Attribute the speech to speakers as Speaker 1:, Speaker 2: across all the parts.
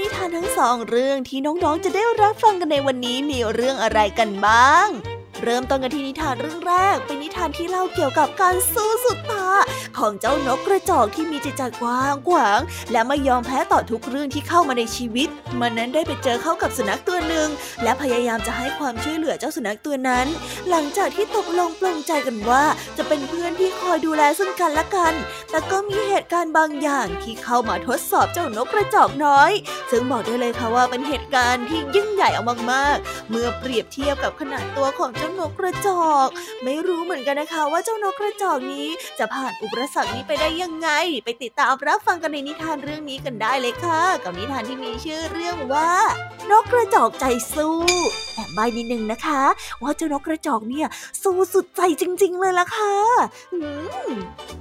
Speaker 1: นิทานทั้งสองเรื่องที่น้องๆ จะได้รับฟังกันในวันนี้มีเรื่องอะไรกันบ้าง เริ่มต้นกันที่นิทานเรื่องแรก เป็นนิทานที่เล่าเกี่ยวกับการสู้สุดตา ของเจ้านกกระจอกที่มีจิตใจกว้างขวาง และไม่ยอมแพ้ต่อทุกเรื่องที่เข้ามาในชีวิต มันนั้นได้ไปเจอเข้ากับสุนัขตัวหนึ่ง และพยายามจะให้ความช่วยเหลือเจ้าสุนัขตัวนั้น หลังจากที่ตกลงปลงใจกันว่าจะเป็นเพื่อนที่คอยดูแลซึ่งกันและกัน แต่ก็มีเหตุการณ์บางอย่างที่เข้ามาทดสอบเจ้านกกระจอกน้อย ซึ่งบอกได้เลยค่ะว่าเป็นเหตุการณ์ที่ยิ่งใหญ่เอามากๆ เมื่อเปรียบเทียบกับขนาดตัวของเจ้านกกระจอก ไม่รู้เหมือนกันนะคะว่าเจ้านกกระจอกนี้จะผ่านอุปสรรคนี้ไปได้ยังไง ไปติดตามรับฟังกันในนิทานเรื่องนี้กันได้เลยค่ะ กับนิทานที่มีชื่อเรื่องว่านกกระจอกใจสู้แอบใบนิดนึงนะคะ ว่าเจ้านกกระจอกเนี่ย สู้สุดใจจริง ๆ เลยล่ะค่ะอืม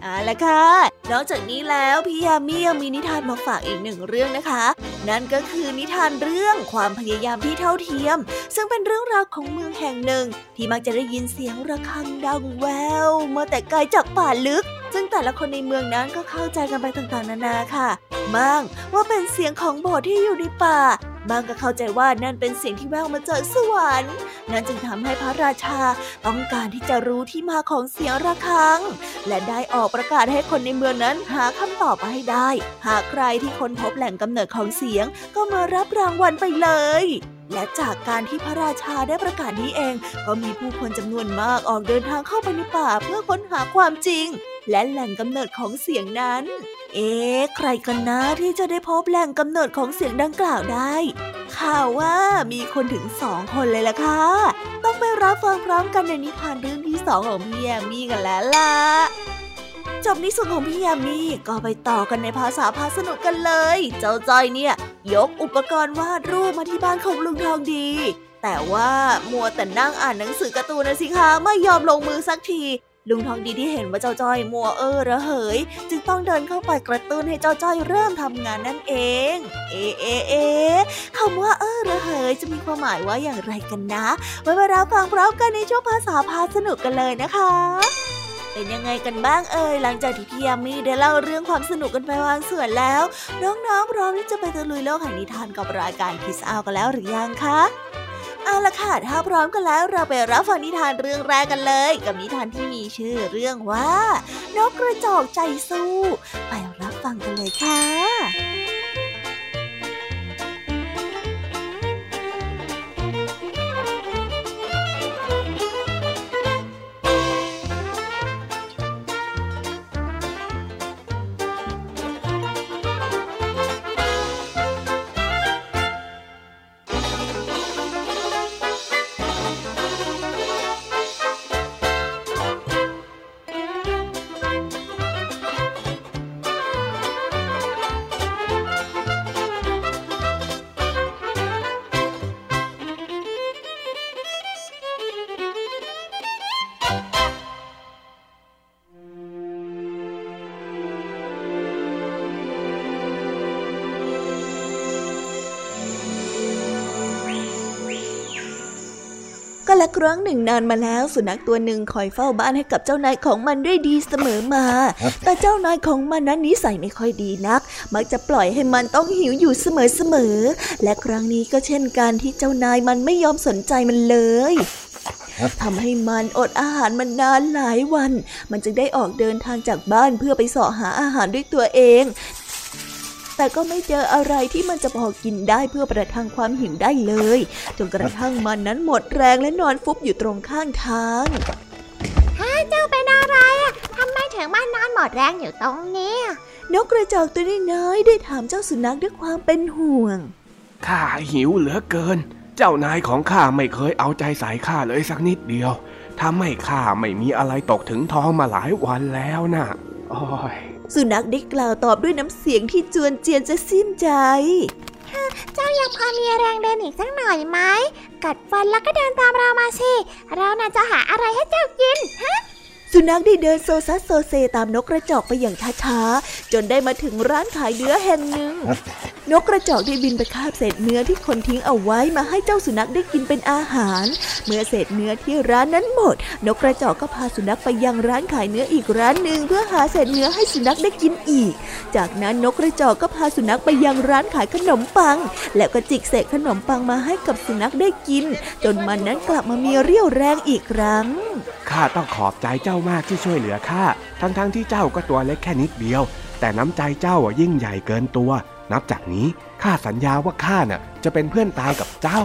Speaker 1: เอาละค่ะ นอกจากนี้แล้วพี่ยามียังมีนิทานมาฝากอีกหนึ่งเรื่องนะคะ นั่นก็คือนิทานเรื่องความพยายามที่เท่าเทียม ซึ่งเป็นเรื่องราวของเมืองแห่งหนึ่ง ที่มักจะได้ยินเสียงระฆังดังแววมาแต่ไกลจากป่าลึก ซึ่งแต่ละคนในเมืองนั้นก็เข้าใจกันไปต่างๆ นานาค่ะบางว่าเป็นเสียงของโบสถ์ที่อยู่ในป่าบางก็เข้าใจว่านั่นเป็นเสียงที่แววมาจากสวรรค์นั่นจึงทำให้พระราชาต้องการที่จะรู้ที่มาของเสียงระฆัง และได้ออกประกาศให้คนในเมืองนั้นหาคำตอบมาให้ได้ หากใครที่ค้นพบแหล่งกำเนิดของเสียงก็มารับรางวัลไปเลยและจากการที่พระราชาได้ประกาศนี้เอง ก็มีผู้คนจำนวนมากออกเดินทางเข้าไปในป่าเพื่อค้นหาความจริง และแหล่งกำเนิดของเสียงนั้น เอ๊ะใครกันนะที่จะได้พบแหล่งกำเนิดของเสียงดังกล่าวได้ข่าวว่ามีคนถึงสองคนเลยล่ะค่ะ ต้องไปรับฟังพร้อมกันในนิทานเรื่องที่สองของพี่แยมมี่กันแล้วล่ะ จบนิส่วนของพี่ยามีก็ไปต่อกันในภาษาพาสนุกกันเลย เจ้าจ้อยเนี่ย ยกอุปกรณ์วาดรูปมาที่บ้านของลุงทองดี แต่ว่ามัวแต่นั่งอ่านหนังสือการ์ตูนนะสิคะไม่ยอมลงมือสักที ลุงทองดีที่เห็นว่าเจ้าจ้อยมัวเออระเหย จึงต้องเดินเข้าไปกระตุ้นให้เจ้าจ้อยเริ่มทำงานนั่นเอง เอเอเอคำว่าเออระเหยจะมีความหมายว่าอย่างไรกันนะ ไว้มารับฟังพร้อมกันในช่วงภาษาพาสนุกกันเลยนะคะเป็นยังไงกันบ้างเอ่ยหลังจากที่พี่ยามีได้เล่าเรื่องความสนุกกันไปบางส่วนแล้ว น้องๆพร้อมที่จะไปตะลุยโลกแห่งนิทานกับรายการคิสอากันแล้วหรือยังคะ เอาละค่ะถ้าพร้อมกันแล้วเราไปรับฟังนิทานเรื่องแรกกันเลย กับนิทานที่มีชื่อเรื่องว่า นกกระจอกใจสู้ ไปรับฟังกันเลยค่ะ ครั้งหนึ่งนานมาแล้วสุนัขตัวหนึ่งคอยเฝ้าบ้านให้กับเจ้านายของมันด้วยดีเสมอมา แต่เจ้านายของมันนั้นนิสัยไม่ค่อยดีนัก มักจะปล่อยให้มันต้องหิวอยู่เสมอๆ และครั้งนี้ก็เช่นกันที่เจ้านายมันไม่ยอมสนใจมันเลยทำให้มันอดอาหารมันนานหลายวัน มันจึงได้ออกเดินทางจากบ้านเพื่อไปเสาะหาอาหารด้วยตัวเอง แต่ก็ไม่เจออะไรที่มันจะพอกินได้เพื่อประทังความหิวได้เลย จนกระทั่งมันนั้นหมดแรงและนอนฟุบอยู่ตรงข้างทาง
Speaker 2: ฮะเจ้าเป็นอะไรอะทำไมถึงมานอนหมดแรงอยู่ตรงนี้
Speaker 1: นกกระจอกตัวน้อยๆได้ถามเจ้าสุนัขด้วยความเป็นห่วง
Speaker 3: ข้าหิวเหลือเกิน เจ้านายของข้าไม่เคยเอาใจใส่ข้าเลยสักนิดเดียวทำให้ข้าไม่มีอะไรตกถึงท้องมาหลายวันแล้วนะโอ้ย
Speaker 1: สุนัขได้กล่าวตอบด้วยน้ำเสียงที่จวนเจียนจะสิ้นใจ
Speaker 2: เจ้ายังพอมีแรงเดินอีกสักหน่อยไหม กัดฟันแล้วก็เดินตามเรามาสิ เราน่าจะหาอะไรให้เจ้ากิน ฮะ
Speaker 1: สุนัขได้เดินโซซัสโซเซตามนกกระจอกไปอย่างช้าๆ จนได้มาถึงร้านขายเนื้อแห่งหนึ่ง นกกระจอกได้บินไปคาบเศษเนื้อที่คนทิ้งเอาไว้มาให้เจ้าสุนัขได้กินเป็นอาหาร เมื่อเศษเนื้อที่ร้านนั้นหมด นกกระจอกก็พาสุนัขไปยังร้านขายเนื้ออีกร้านหนึ่งเพื่อหาเศษเนื้อให้สุนัขได้กินอีก จากนั้นนกกระจอกก็พาสุนัขไปยังร้านขายขนมปัง แล้วก็จิกเศษขนมปังมาให้กับสุนัขได้กิน จนมันนั้นกลับมามีเรี่ยวแรงอีกครั้ง
Speaker 3: ข้าต้องขอบใจเจ้ามากที่ช่วยเหลือข้า ทั้งๆทที่เจ้าก็ตัวเล็กแค่นิดเดียว แต่น้ำใจเจ้ายิ่งใหญ่เกินตัว นับจากนี้ข้าสัญญาว่าข้าน่ะจะเป็นเพื่อนตายกับเจ้า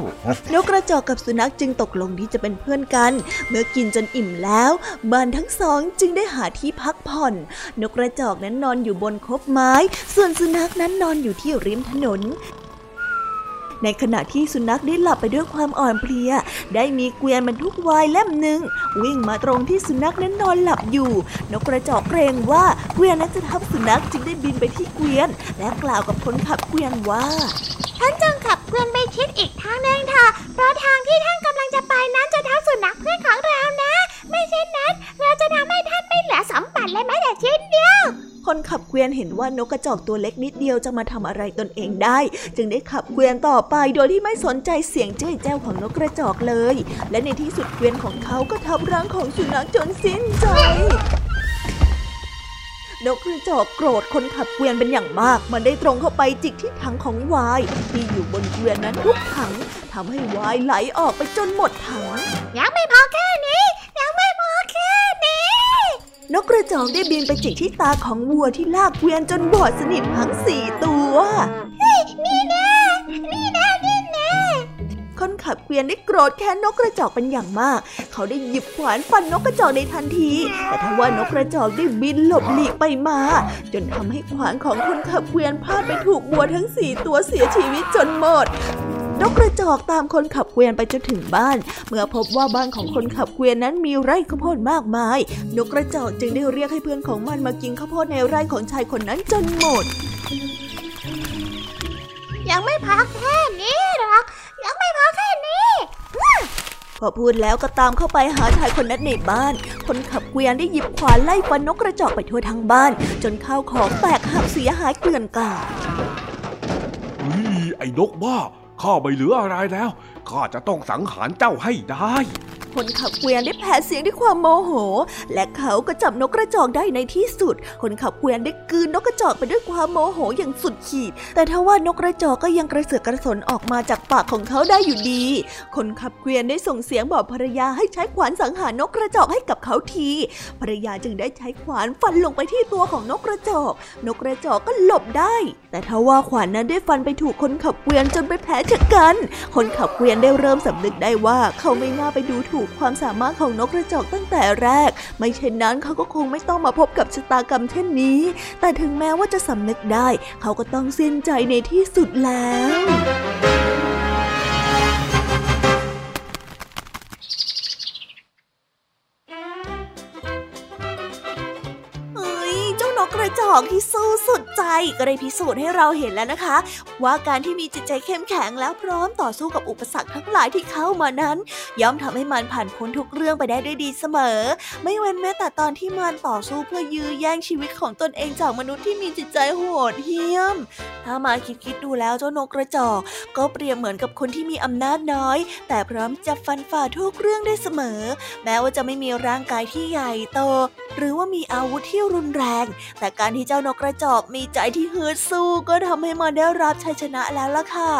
Speaker 1: นกกระจอกกับสุนัขจึงตกลงที่จะเป็นเพื่อนกัน เมื่อกินจนอิ่มแล้วบ้านทั้งสองจึงได้หาที่พักผ่อน นกกระจอกนั้นนอนอยู่บนคบไม้ ส่วนสุนัขนั้นนอนอยู่ที่ริมถนน ในขณะที่สุนัขได้หลับไปด้วยความอ่อนเพลีย ได้มีเกวียนบรรทุกวายเล่มหนึ่งวิ่งมาตรงที่สุนัขนั้นนอนหลับอยู่ นกกระจอกเกรงว่าเกวียนนั้นจะทับสุนัขจึงได้บินไปที่เกวียน และกล่าวกับคนขับเกวียนว่า
Speaker 2: ท่านจงขับเกวียนไปชิดอีกทางหนึ่งเถอะเพราะทางที่ท่านกำลังจะไปนั้นจะทับสุนัขเพื่อนของ
Speaker 1: คนขับเกวียนเห็นว่านกกระจอกตัวเล็กนิดเดียวจะมาทำอะไรตนเองได้ จึงได้ขับเกวียนต่อไปโดยที่ไม่สนใจเสียงเจ้ยแจ้วของนกกระจอกเลย และในที่สุดเกวียนของเขาก็ทับร่างของสุนัขจนสิ้นใจนกกระจอกโกรธคนขับเกวียนเป็นอย่างมาก มันได้ตรงเข้าไปจิกที่ถังของวายที่อยู่บนเกวียนนั้นทุกถังทำให้วายไหลออกไปจนหมดถัง
Speaker 2: ยังไม่พอแค่นี้
Speaker 1: นกกระจอกได้บินไปจิกที่ตาของวัวที่ลากเกวียนจนบอดสนิททั้งสี่ตัว
Speaker 2: นี่แน่นี่แน่นี่แน่
Speaker 1: คนขับเกวียนได้โกรธแค้นนกกระจอกเป็นอย่างมาก เขาได้หยิบขวานฟันนกกระจอกในทันที แต่ทว่านกกระจอกได้บินหลบหลีกไปมา จนทำให้ขวานของคนขับเกวียนพลาดไปถูกวัวทั้งสี่ตัวเสียชีวิตจนหมด จอกตามคนขับเกวียนไปจนถึงบ้าน เมื่อพบว่าบ้านของคนขับเกวียนนั้นมีไร่ข้าวโพดมากมาย นกกระจอกจึงได้เรียกให้เพื่อนของมันมากินข้าวโพดในไร่ของชายคนนั้นจนหมด
Speaker 2: ยังไม่พักแค่นี้หรอกยังไม่พักแค่นี้
Speaker 1: พอพูดแล้วก็ตามเข้าไปหาชายคนนั้นในบ้าน คนขับเกวียนได้หยิบขวานไล่ฟันนกกระจอกไปทั่วทั้งบ้าน จนข้าวของแตกหักเสียหายเกลื่อนกลาด
Speaker 3: ไอ้นกบ้า ข้าไม่เหลืออะไรแล้ว ข้าจะต้องสังหารเจ้าให้ได้
Speaker 1: คนขับเกวียนได้แผดเสียงด้วยความโมโห และเขาก็จับนกกระจอกได้ในที่สุด คนขับเกวียนได้กืนนกกระจอกไปด้วยความโมโหอย่างสุดขีด แต่ทว่านกกระจอกก็ยังกระเสือกกระสนออกมาจากปากของเขาได้อยู่ดี คนขับเกวียนได้ส่งเสียงบอกภรรยาให้ใช้ขวานสังหารนกกระจอกให้กับเขาทีภรรยาจึงได้ใช้ขวานฟันลงไปที่ตัวของนกกระจอก นกกระจอกก็หลบได้ แต่ทว่าขวานนั้นได้ฟันไปถูกคนขับเกวียนจนไปแผลชะกัน คนขับเกวียนได้เริ่มสำนึกได้ว่าเขาไม่น่าไปดูถูกความสามารถของนกกระจอกตั้งแต่แรก ไม่เช่นนั้นเขาก็คงไม่ต้องมาพบกับชะตากรรมเช่นนี้ แต่ถึงแม้ว่าจะสำนึกได้ เขาก็ต้องสิ้นใจในที่สุดแล้วจอกที่สู้สุด ก็ได้พิสูจน์ให้เราเห็นแล้วนะคะ ว่าการที่มีจิตใจเข้มแข็งแล้วพร้อมต่อสู้กับอุปสรรคทั้งหลายที่เข้ามานั้น ย่อมทำให้มันผ่านพ้นทุกเรื่องไปได้ด้วยดีเสมอ ไม่เว้นแม้แต่ตอนที่มันต่อสู้เพื่อยื้อแย่งชีวิตของตนเองจากมนุษย์ที่มีจิตใจโหดเหี้ยม ถ้ามาคิดคิดดูแล้วเจ้านกกระจอก ก็เปรียบเหมือนกับคนที่มีอำนาจน้อย แต่พร้อมจะฟันฝ่าทุกเรื่องได้เสมอ แม้ว่าจะไม่มีร่างกายที่ใหญ่โต หรือว่ามีอาวุธที่รุนแรง แต่การที่เจ้านกกระจอกมีใจที่ฮึดสู้ก็ทำให้มันได้รับชัยชนะแล้วล่ะค่ะ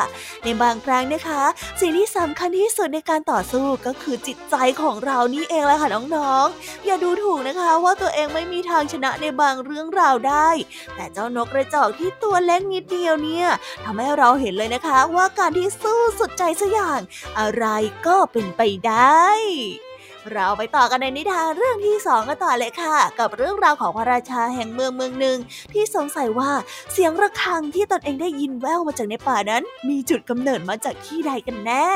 Speaker 1: ในบางครั้งนะคะ สิ่งที่สำคัญที่สุดในการต่อสู้ก็คือจิตใจของเรานี่เองแหละค่ะน้องๆ อย่าดูถูกนะคะว่าตัวเองไม่มีทางชนะในบางเรื่องราวได้ แต่เจ้านกกระจอกที่ตัวเล็กนิดเดียวเนี่ยทำให้เราเห็นเลยนะคะว่าการที่สู้สุดใจสักอย่าง อะไรก็เป็นไปได้ เราไปต่อกันในนิทานเรื่องที่สองกันต่อเลยค่ะ กับเรื่องราวของพระราชาแห่งเมืองเมืองหนึ่ง ที่สงสัยว่าเสียงระฆังที่ตนเองได้ยินแว่วมาจากในป่านั้น มีจุดกำเนิดมาจากที่ใดกันแน่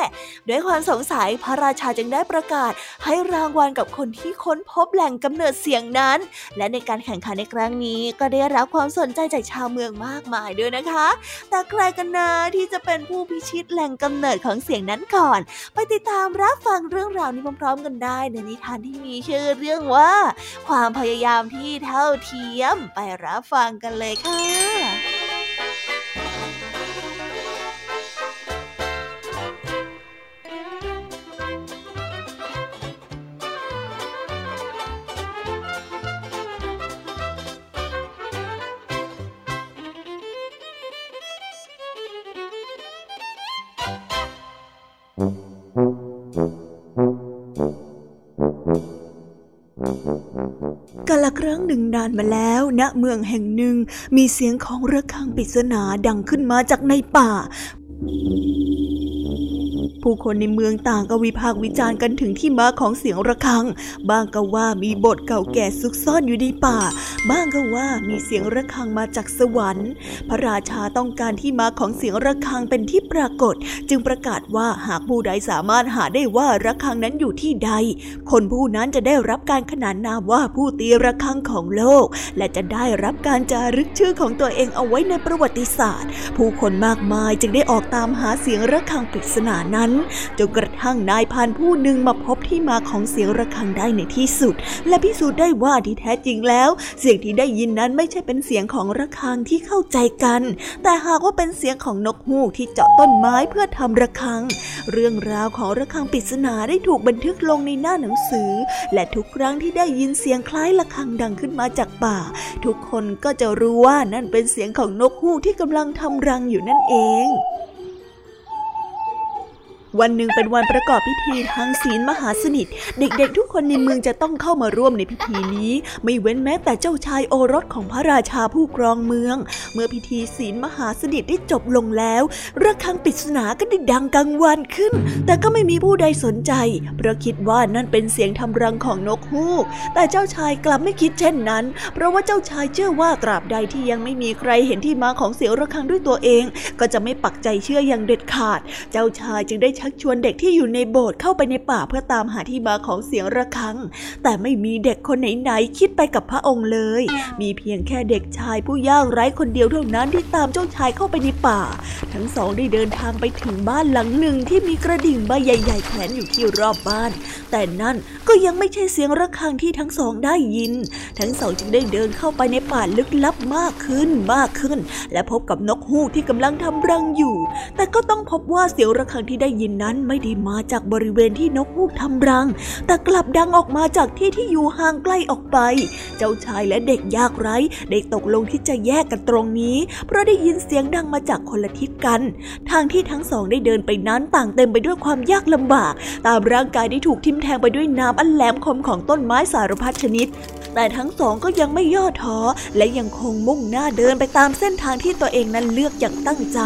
Speaker 1: ด้วยความสงสัยพระราชาจึงได้ประกาศ ให้รางวัลกับคนที่ค้นพบแหล่งกำเนิดเสียงนั้น และในการแข่งขันในครั้งนี้ ก็ได้รับความสนใจจากชาวเมืองมากมายด้วยนะคะ แต่ใครกันนะที่จะเป็นผู้พิชิตแหล่งกำเนิดของเสียงนั้นก่อน ไปติดตามรับฟังเรื่องราวนี้พร้อมๆกันได้ได้ในนิทานที่มีชื่อเรื่องว่า ความพยายามที่เท่าเทียมไปรับฟังกันเลยค่ะ ครั้งหนึ่งนานมาแล้ว ณเมืองแห่งหนึ่งมีเสียงของระฆังปริศนาดังขึ้นมาจากในป่า ผู้คนในเมืองต่างก็วิพากษ์วิจารณ์กันถึงที่มาของเสียงระฆังบางก็ว่ามีบทเก่าแก่ซุกซ่อนอยู่ในป่า บ้างก็ว่ามีเสียงระฆังมาจากสวรรค์ พระราชาต้องการที่มาของเสียงระฆังเป็นที่ปรากฏ จึงประกาศว่าหากผู้ใดสามารถหาได้ว่าระฆังนั้นอยู่ที่ใด คนผู้นั้นจะได้รับการขนานนามว่าผู้ตีระฆังของโลก และจะได้รับการจารึกชื่อของตัวเองเอาไว้ในประวัติศาสตร์ ผู้คนมากมายจึงได้ออกตามหาเสียงระฆังปริศนานั้นจนกระทั่งนายพานผู้หนึ่งมาพบที่มาของเสียงระฆังได้ในที่สุด และพิสูจน์ได้ว่าที่แท้จริงแล้ว เสียงที่ได้ยินนั้นไม่ใช่เป็นเสียงของระฆังที่เข้าใจกัน แต่หากว่าเป็นเสียงของนกฮูกที่เจาะต้นไม้เพื่อทำระฆัง เรื่องราวของระฆังปริศนาได้ถูกบันทึกลงในหน้าหนังสือ และทุกครั้งที่ได้ยินเสียงคล้ายระฆังดังขึ้นมาจากป่า ทุกคนก็จะรู้ว่านั่นเป็นเสียงของนกฮูกที่กำลังทำรังอยู่นั่นเอง วันหนึ่งเป็นวันประกอบพิธีทางศีลมหาสนิท เด็กๆ ทุกคนในเมืองจะต้องเข้ามาร่วมในพิธีนี้ ไม่เว้นแม้แต่เจ้าชายโอรสของพระราชาผู้ครองเมือง เมื่อพิธีศีลมหาสนิทได้จบลงแล้วระฆังปริศนาก็ได้ดังกังวานขึ้น แต่ก็ไม่มีผู้ใดสนใจ เพราะคิดว่านั่นเป็นเสียงทำรังของนกฮูก แต่เจ้าชายกลับไม่คิดเช่นนั้น เพราะว่าเจ้าชายเชื่อว่าตราบใดที่ยังไม่มีใครเห็นที่มาของเสียงระฆังด้วยตัวเอง ก็จะไม่ปักใจเชื่ออย่างเด็ดขาด เจ้าชายจึงได้ชักชวนเด็กที่อยู่ในโบสถ์เข้าไปในป่าเพื่อตามหาที่มาของเสียงระฆัง แต่ไม่มีเด็กคนไหนๆคิดไปกับพระองค์เลย มีเพียงแค่เด็กชายผู้ยากไร้คนเดียวเท่านั้นที่ตามเจ้าชายเข้าไปในป่า ทั้งสองได้เดินทางไปถึงบ้านหลังหนึ่งที่มีกระดิ่งใบใหญ่ ๆแขวนอยู่ที่รอบบ้าน แต่นั่นก็ยังไม่ใช่เสียงระฆังที่ทั้งสองได้ยิน ทั้งสองจึงได้เดินเข้าไปในป่าลึกลับมากขึ้นมากขึ้น และพบกับนกฮูกที่กำลังทำรังอยู่ แต่ก็ต้องพบว่าเสียงระฆังที่ได้ยินนั้นไม่ได้มาจากบริเวณที่นกฮูกทำรัง แต่กลับดังออกมาจากที่ที่อยู่ห่างไกลออกไป เจ้าชายและเด็กยากไร้ได้ตกลงที่จะแยกกันตรงนี้ เพราะได้ยินเสียงดังมาจากคนละทิศกัน ทางที่ทั้งสองได้เดินไปนั้นต่างเต็มไปด้วยความยากลำบาก ตามร่างกายได้ถูกทิ่มแทงไปด้วยน้ำอันแหลมคมของต้นไม้สารพัดชนิด แต่ทั้งสองก็ยังไม่ย่อท้อและยังคงมุ่งหน้าเดินไปตามเส้นทางที่ตัวเองนั้นเลือกอย่างตั้งใจ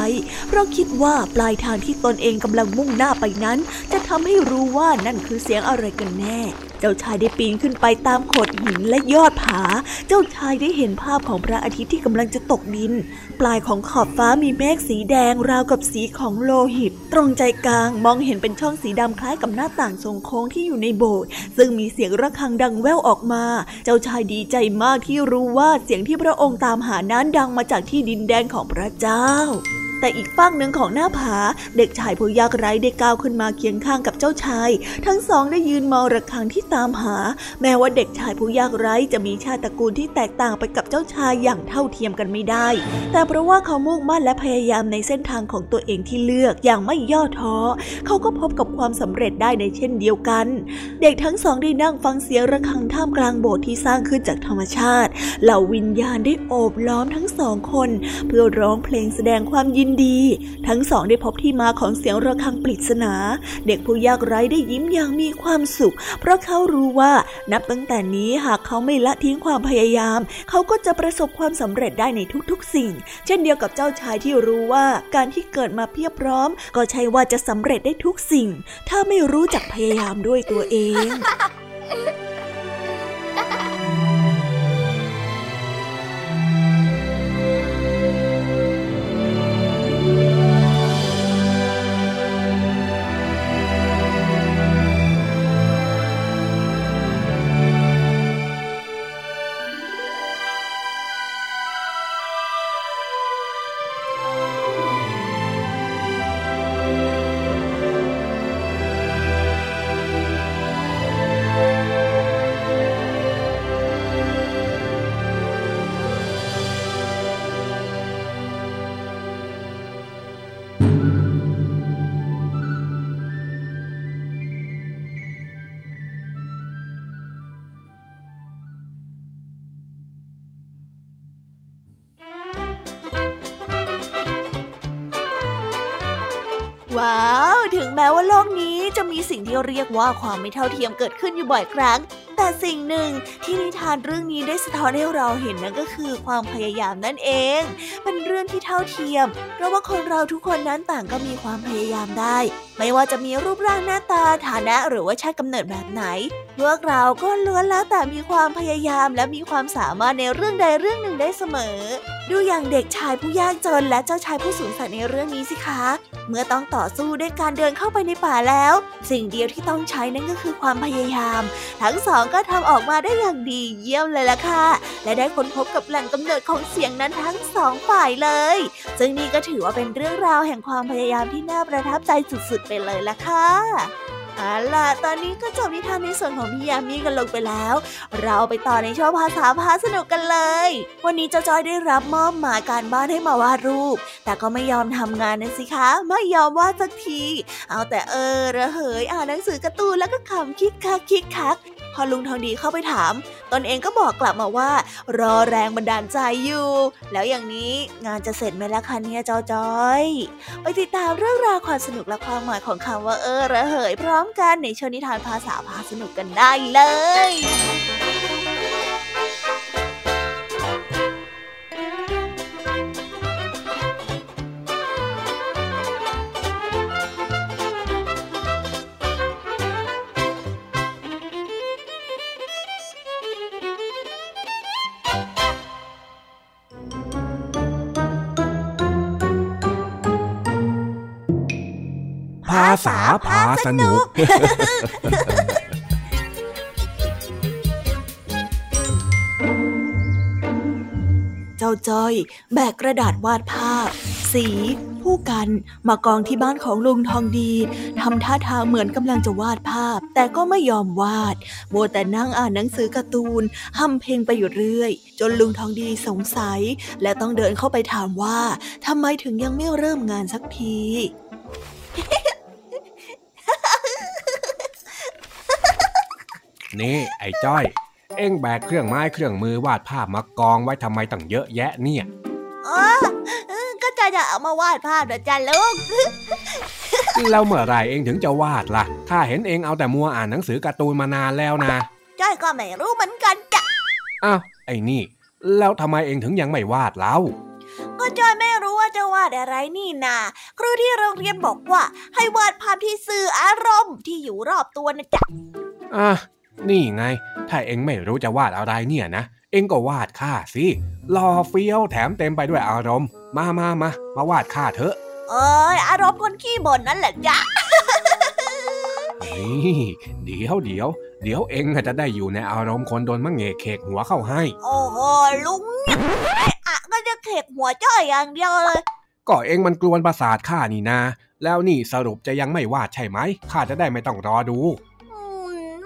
Speaker 1: เพราะคิดว่าปลายทางที่ตนเองกำลังมุ่งหน้าไปนั้น จะทำให้รู้ว่านั่นคือเสียงอะไรกันแน่ เจ้าชายได้ปีนขึ้นไปตามโขดหินและยอดผา เจ้าชายได้เห็นภาพของพระอาทิตย์ที่กำลังจะตกดิน ปลายของขอบฟ้ามีเมฆสีแดงราวกับสีของโลหิต ตรงใจกลางมองเห็นเป็นช่องสีดำคล้ายกับหน้าต่างทรงโค้งที่อยู่ในโบสถ์ซึ่งมีเสียงระฆังดังแว่วออกมา เจ้าจ้าชายดีใจมากที่รู้ว่าเสียงที่พระองค์ตามหานั้นดังมาจากที่ดินแดนของพระเจ้า แต่อีกฝั่งหนึ่งของหน้าผา เด็กชายผู้ยากไร้ได้ก้าวขึ้นมาเคียงข้างกับเจ้าชาย ทั้งสองได้ยืนมองระฆังที่ตามหา แม้ว่าเด็กชายผู้ยากไร้จะมีชาติตระกูลที่แตกต่างไปกับเจ้าชายอย่างเท่าเทียมกันไม่ได้ แต่เพราะว่าเขามุ่งมั่นและพยายามในเส้นทางของตัวเองที่เลือกอย่างไม่ย่อท้อ เขาก็พบกับความสำเร็จได้ในเช่นเดียวกัน เด็กทั้งสองได้นั่งฟังเสียงระฆังท่ามกลางโบสถ์ที่สร้างขึ้นจากธรรมชาติ เหล่าวิญญาณได้โอบล้อมทั้งสองคน เพื่อร้องเพลงแสดงความยินดี ทั้งสองได้พบที่มาของเสียงระฆังปริศนา เด็กผู้ยากไร้ได้ยิ้มอย่างมีความสุข เพราะเขารู้ว่านับตั้งแต่นี้หากเขาไม่ละทิ้งความพยายาม เขาก็จะประสบความสำเร็จได้ในทุกๆ สิ่ง เช่นเดียวกับเจ้าชายที่รู้ว่าการที่เกิดมาเพียบพร้อม ก็ใช่ว่าจะสำเร็จได้ทุกสิ่ง ถ้าไม่รู้จักพยายามด้วยตัวเองว้ ที่เรียกว่าความไม่เท่าเทียมเกิดขึ้นอยู่บ่อยครั้ง แต่สิ่งหนึ่งที่นิทานเรื่องนี้ได้สะท้อนให้เราเห็นนั่นก็คือความพยายามนั่นเอง เป็นเรื่องที่เท่าเทียม เพราะว่าคนเราทุกคนนั้นต่างก็มีความพยายามได้ ไม่ว่าจะมีรูปร่างหน้าตาฐานะหรือว่าชาติกำเนิดแบบไหนพวกเราก็ล้วนแล้วแต่มีความพยายามและมีความสามารถในเรื่องใดเรื่องหนึ่งได้เสมอดูอย่างเด็กชายผู้ยากจนและเจ้าชายผู้สูงสักในเรื่องนี้สิคะ เมื่อต้องต่อสู้ด้วยการเดินเข้าไปในป่าแล้ว สิ่งเดียวที่ต้องใช้นั่นก็คือความพยายาม ทั้งสองก็ทำออกมาได้อย่างดีเยี่ยมเลยล่ะค่ะ และได้ค้นพบกับแหล่งกำเนิดของเสียงนั้นทั้งสองฝ่ายเลย ซึ่งนี่ก็ถือว่าเป็นเรื่องราวแห่งความพยายามที่น่าประทับใจสุดๆไปเลยล่ะค่ะ เอาล่ะ ตอนนี้ก็จบนิทานในส่วนของพี่ยามีกันลงไปแล้ว เราไปต่อในช่วงภาษาพาสนุกกันเลย วันนี้เจ้าจอยได้รับมอบหมายการบ้านให้มาวาดรูป แต่ก็ไม่ยอมทำงานนะสิคะ ไม่ยอมวาดสักที เอาแต่เออระเหยอ่านหนังสือการ์ตูนแล้วก็ขำคิกคักคิกคัก พอลุงทองดีเข้าไปถาม ตนเองก็บอกกลับมาว่า รอแรงบันดาลใจอยู่ แล้วอย่างนี้งานจะเสร็จไหมล่ะคะเนี่ยจอจอย ไปติดตามเรื่องราวความสนุกและความหมายของคำว่าเออระเหยพร้อมกันในชวนิทานภาษาพาสนุกกันได้เลย
Speaker 3: สนุก
Speaker 1: เจ้าจ้อย แบกกระดาษวาดภาพ สี ผู้กันมากองที่บ้านของลุงทองดีทำท่าทางเหมือนกำลังจะวาดภาพ แต่ก็ไม่ยอมวาดมัวแต่นั่งอ่านหนังสือการ์ตูนฮัมเพลงไปอยู่เรื่อย จนลุงทองดีสงสัย และต้องเดินเข้าไปถามว่าทำไมถึงยังไม่เริ่มงานสักที
Speaker 3: นี่ไอ้จ้อย เอ็งแบกเครื่องไม้เครื่องมือวาดภาพมากองไว้ทำไมตั้งเยอะแยะเนี่ย
Speaker 1: อ๋อเออก็จะจะเอามาวาดภาพนะจ๊ะลูก
Speaker 3: แล้วเมื่อไหรเอ็งถึงจะวาดล่ะข้าเห็นเอ็งเอาแต่มัวอ่านหนังสือการ์ตูนมานานแล้วนะ
Speaker 1: จ้อยก็ไม่รู้เหมือนกันจ้ะ
Speaker 3: อ้าวไอ้นี่ แล้วทำไมเอ็งถึงยังไม่วาดเล่า
Speaker 1: ก็จ้อยไม่รู้ว่าจะวาดอะไรนี่นาครูที่โรงเรียนบอกว่า ให้วาดภาพที่สื่ออารมณ์ที่อยู่รอบตัวนะจ๊ะ
Speaker 3: อะ นี่ไง ถ้าเอ็งไม่รู้จะวาดอะไรเนี่ยนะ เอ็งก็วาดข้าสิหล่อเฟี้ยวแถมเต็มไปด้วยอารมณ์ มามามามาวาดข้าเถอะ
Speaker 1: เอ้ยอารมณ์คนขี้บ่นนั่นแหละจ๊ะ
Speaker 3: นี่เดี๋ยวเดี๋ยวเดี๋ยวเอ็งอะจะได้อยู่ในอารมณ์คนโดนมะเหงกเขกหัวเข้าให้
Speaker 1: โอ้โหลุงเนี่ยไอ้อะก็จะเขกหัวจ้อยอย่างเดียวเลย
Speaker 3: ก็เอ็งมันกลวนประสาทข้านี่นา แล้วนี่สรุปจะยังไม่วาดใช่ไหม ข้าจะได้ไม่ต้องรอดู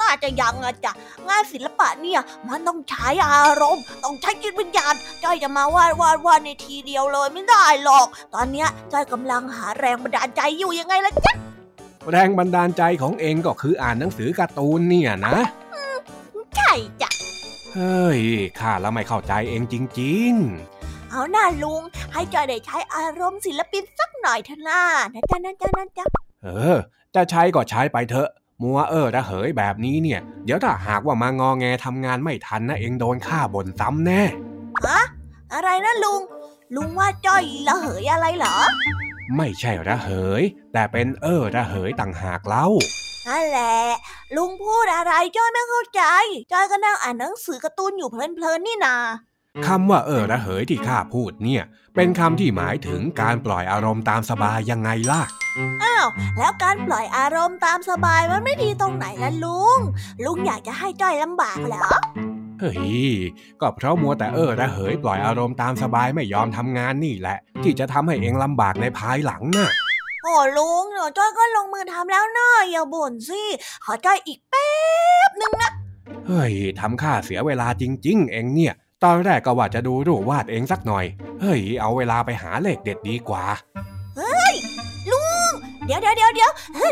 Speaker 1: อืมน่าจะยังอะจ๊ะงานศิลปะเนี่ยมันต้องใช้อารมณ์ ต้องใช้จิตวิญญาณจ้อยจะมาวาดวาดวาดในทีเดียวเลยไม่ได้หรอก ตอนเนี้ยจ้อยกำลังหาแรงบันดาลใจอยู่ยังไงล่ะจ๊ะ
Speaker 3: แรงบันดาลใจของเอ็งก็คืออ่านหนังสือการ์ตูนเนี่ยนะ
Speaker 1: ใช่จ้ะ
Speaker 3: เฮ้ยข้าแล้วไม่เข้าใจเองจริง
Speaker 1: เอาหน้าลุง ให้จอยได้ใช้อารมณ์ศิลปินสักหน่อยเถอะนะนะจ๊ะนะจ๊ะนะจ๊ะ
Speaker 3: ๆเออจะใช้ก็ใช้ไปเถอะ มัวเออระเหยแบบนี้เนี่ย เดี๋ยวถ้าหากว่ามางอแงทำงานไม่ทันนะเองโดนข้าบ่นซ้ำแน่
Speaker 1: ฮะอะไรนะลุง ลุงว่าจ้อยละเหยอะไรเหรอ
Speaker 3: ไม่ใช่ระเหย แต่เป็นเออระเหยต่างหากเล่า
Speaker 1: นั่นแหละ ลุงพูดอะไรจ้อยไม่เข้าใจ จ้อยก็นั่งอ่านหนังสือการ์ตูนอยู่เพลินๆนี่นา
Speaker 3: คำว่าเออระเหยที่ข้าพูดเนี่ย เป็นคำที่หมายถึงการปล่อยอารมณ์ตามสบายยังไงล่ะ
Speaker 1: อ้าว แล้วการปล่อยอารมณ์ตามสบายมันไม่ดีตรงไหนล่ะลุง ลุงอยากจะให้จ้อยลำบากเหรอ
Speaker 3: เฮ้ย ก็เพราะมัวแต่เออระเหยปล่อยอารมณ์ตามสบายไม่ยอมทำงานนี่แหละ ที่จะทำให้เองลำบากในภายหลังน่ะ
Speaker 1: โอ้ลุงเดี๋ยวจ้อยก็ลงมือทำแล้วนะอย่าบ่นสิขอจ้อยอีกแป๊บนึงนะ
Speaker 3: เฮ้ยทำข้าเสียเวลาจริง ๆ เองเนี่ย ตอนแรกก็ว่าจะดูรูปวาดเองสักหน่อย เฮ้ย เอาเวลาไปหาเลขเด็ดดีกว่า
Speaker 1: เฮ้ย ลุง เดี๋ยวเดี๋ยวเดี๋ยวเดี๋ยว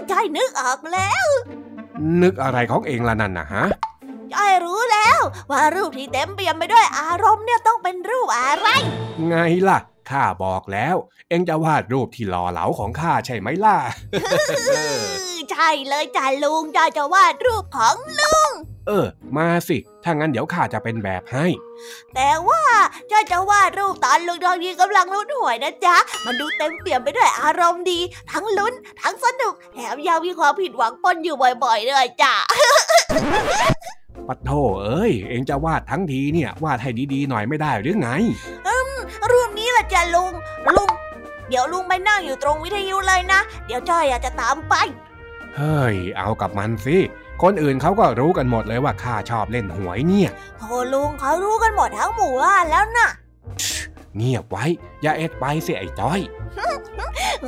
Speaker 1: ใจนึกออกแล้ว
Speaker 3: นึกอะไรของเองล่ะนั่นนะฮะ
Speaker 1: ใจรู้แล้วว่ารูปที่เต็มเปี่ยมไปด้วยอารมณ์เนี่ยต้องเป็นรูปอะไร
Speaker 3: ไงล่ะข้าบอกแล้ว เองจะวาดรูปที่หล่อเหลาของข้าใช่ไหมล่ะ
Speaker 1: ใช่เลยจ้าลุงจจะวาดรูปของลุง
Speaker 3: เออ มาสิ ถ้างั้นเดี๋ยวข้าจะเป็นแบบให้
Speaker 1: แต่ว่าจ้าจะวาดรูปตอนลุงทองดีกำลังลุ้นหวยนะจ๊ะ มันดูเต็มเปี่ยมไปด้วยอารมณ์ดี ทั้งลุ้น ทั้งสนุก แถมยังมีความผิดหวังปนอยู่บ่อยๆเลยจ้ะ
Speaker 3: ปัดโถเอ้ย เองจะวาดทั้งทีเนี่ย วาดให้ดีๆหน่อยไม่ได้หรือไง
Speaker 1: อืมรูปนี้แหละจ้ะลุง ลุง เดี๋ยวลุงไปนั่งอยู่ตรงวิทยุเลยนะ เดี๋ยวจ้อยจะตามไป
Speaker 3: เฮ้ย เอากับมันสิ คนอื่นเขาก็รู้กันหมดเลยว่าข้าชอบเล่นหวยเนี่ย
Speaker 1: โธ่ลุงเขารู้กันหมดทั้งหมู่บ้านแล้วน่ะ
Speaker 3: เงียบไว้ อย่าเอ็ดไปสิไอ้จ้อย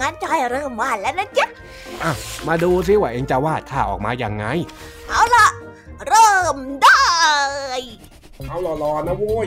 Speaker 1: งั้นจ้อยเริ่มวาดแล้วนะจ๊ะ
Speaker 3: อะมาดูสิว่าเองจะวาดข้าออกมาอย่างไง
Speaker 1: เอาละเริ่มได้
Speaker 3: เอาหล่อๆนะโว้ย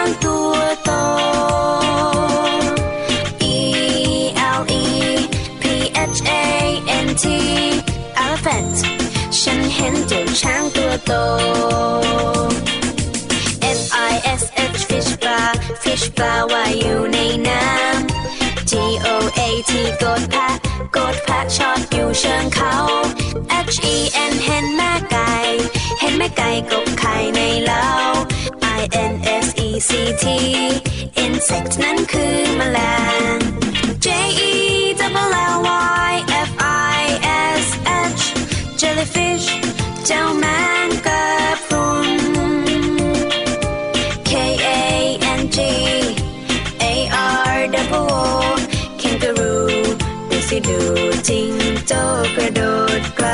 Speaker 4: ง ช้างตัวโต F I S H fish bar fish bar ว่ายอยู่ในน้ำ G O A T กดแพะกดแพะชอดอยู่เชิงเขา H E N เห็นแม่ไก่ เห็นแม่ไก่กบไข่ในเล้า I N S E C T insect นั้นคือแมลง ดูจริงโจกระโดดไกล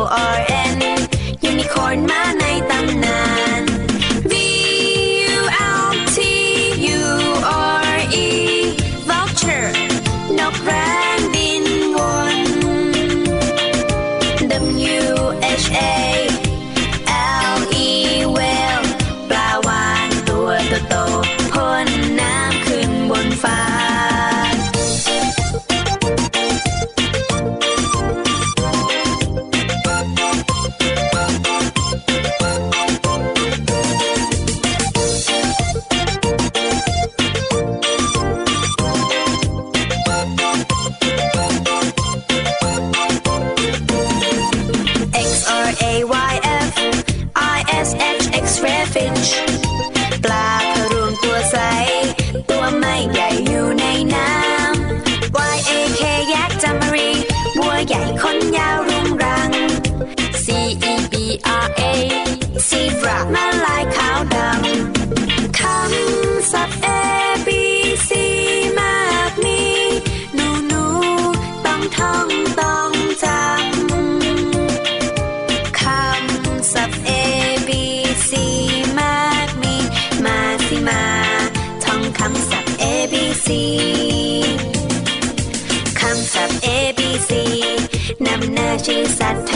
Speaker 4: O R ตัวไำ
Speaker 1: ห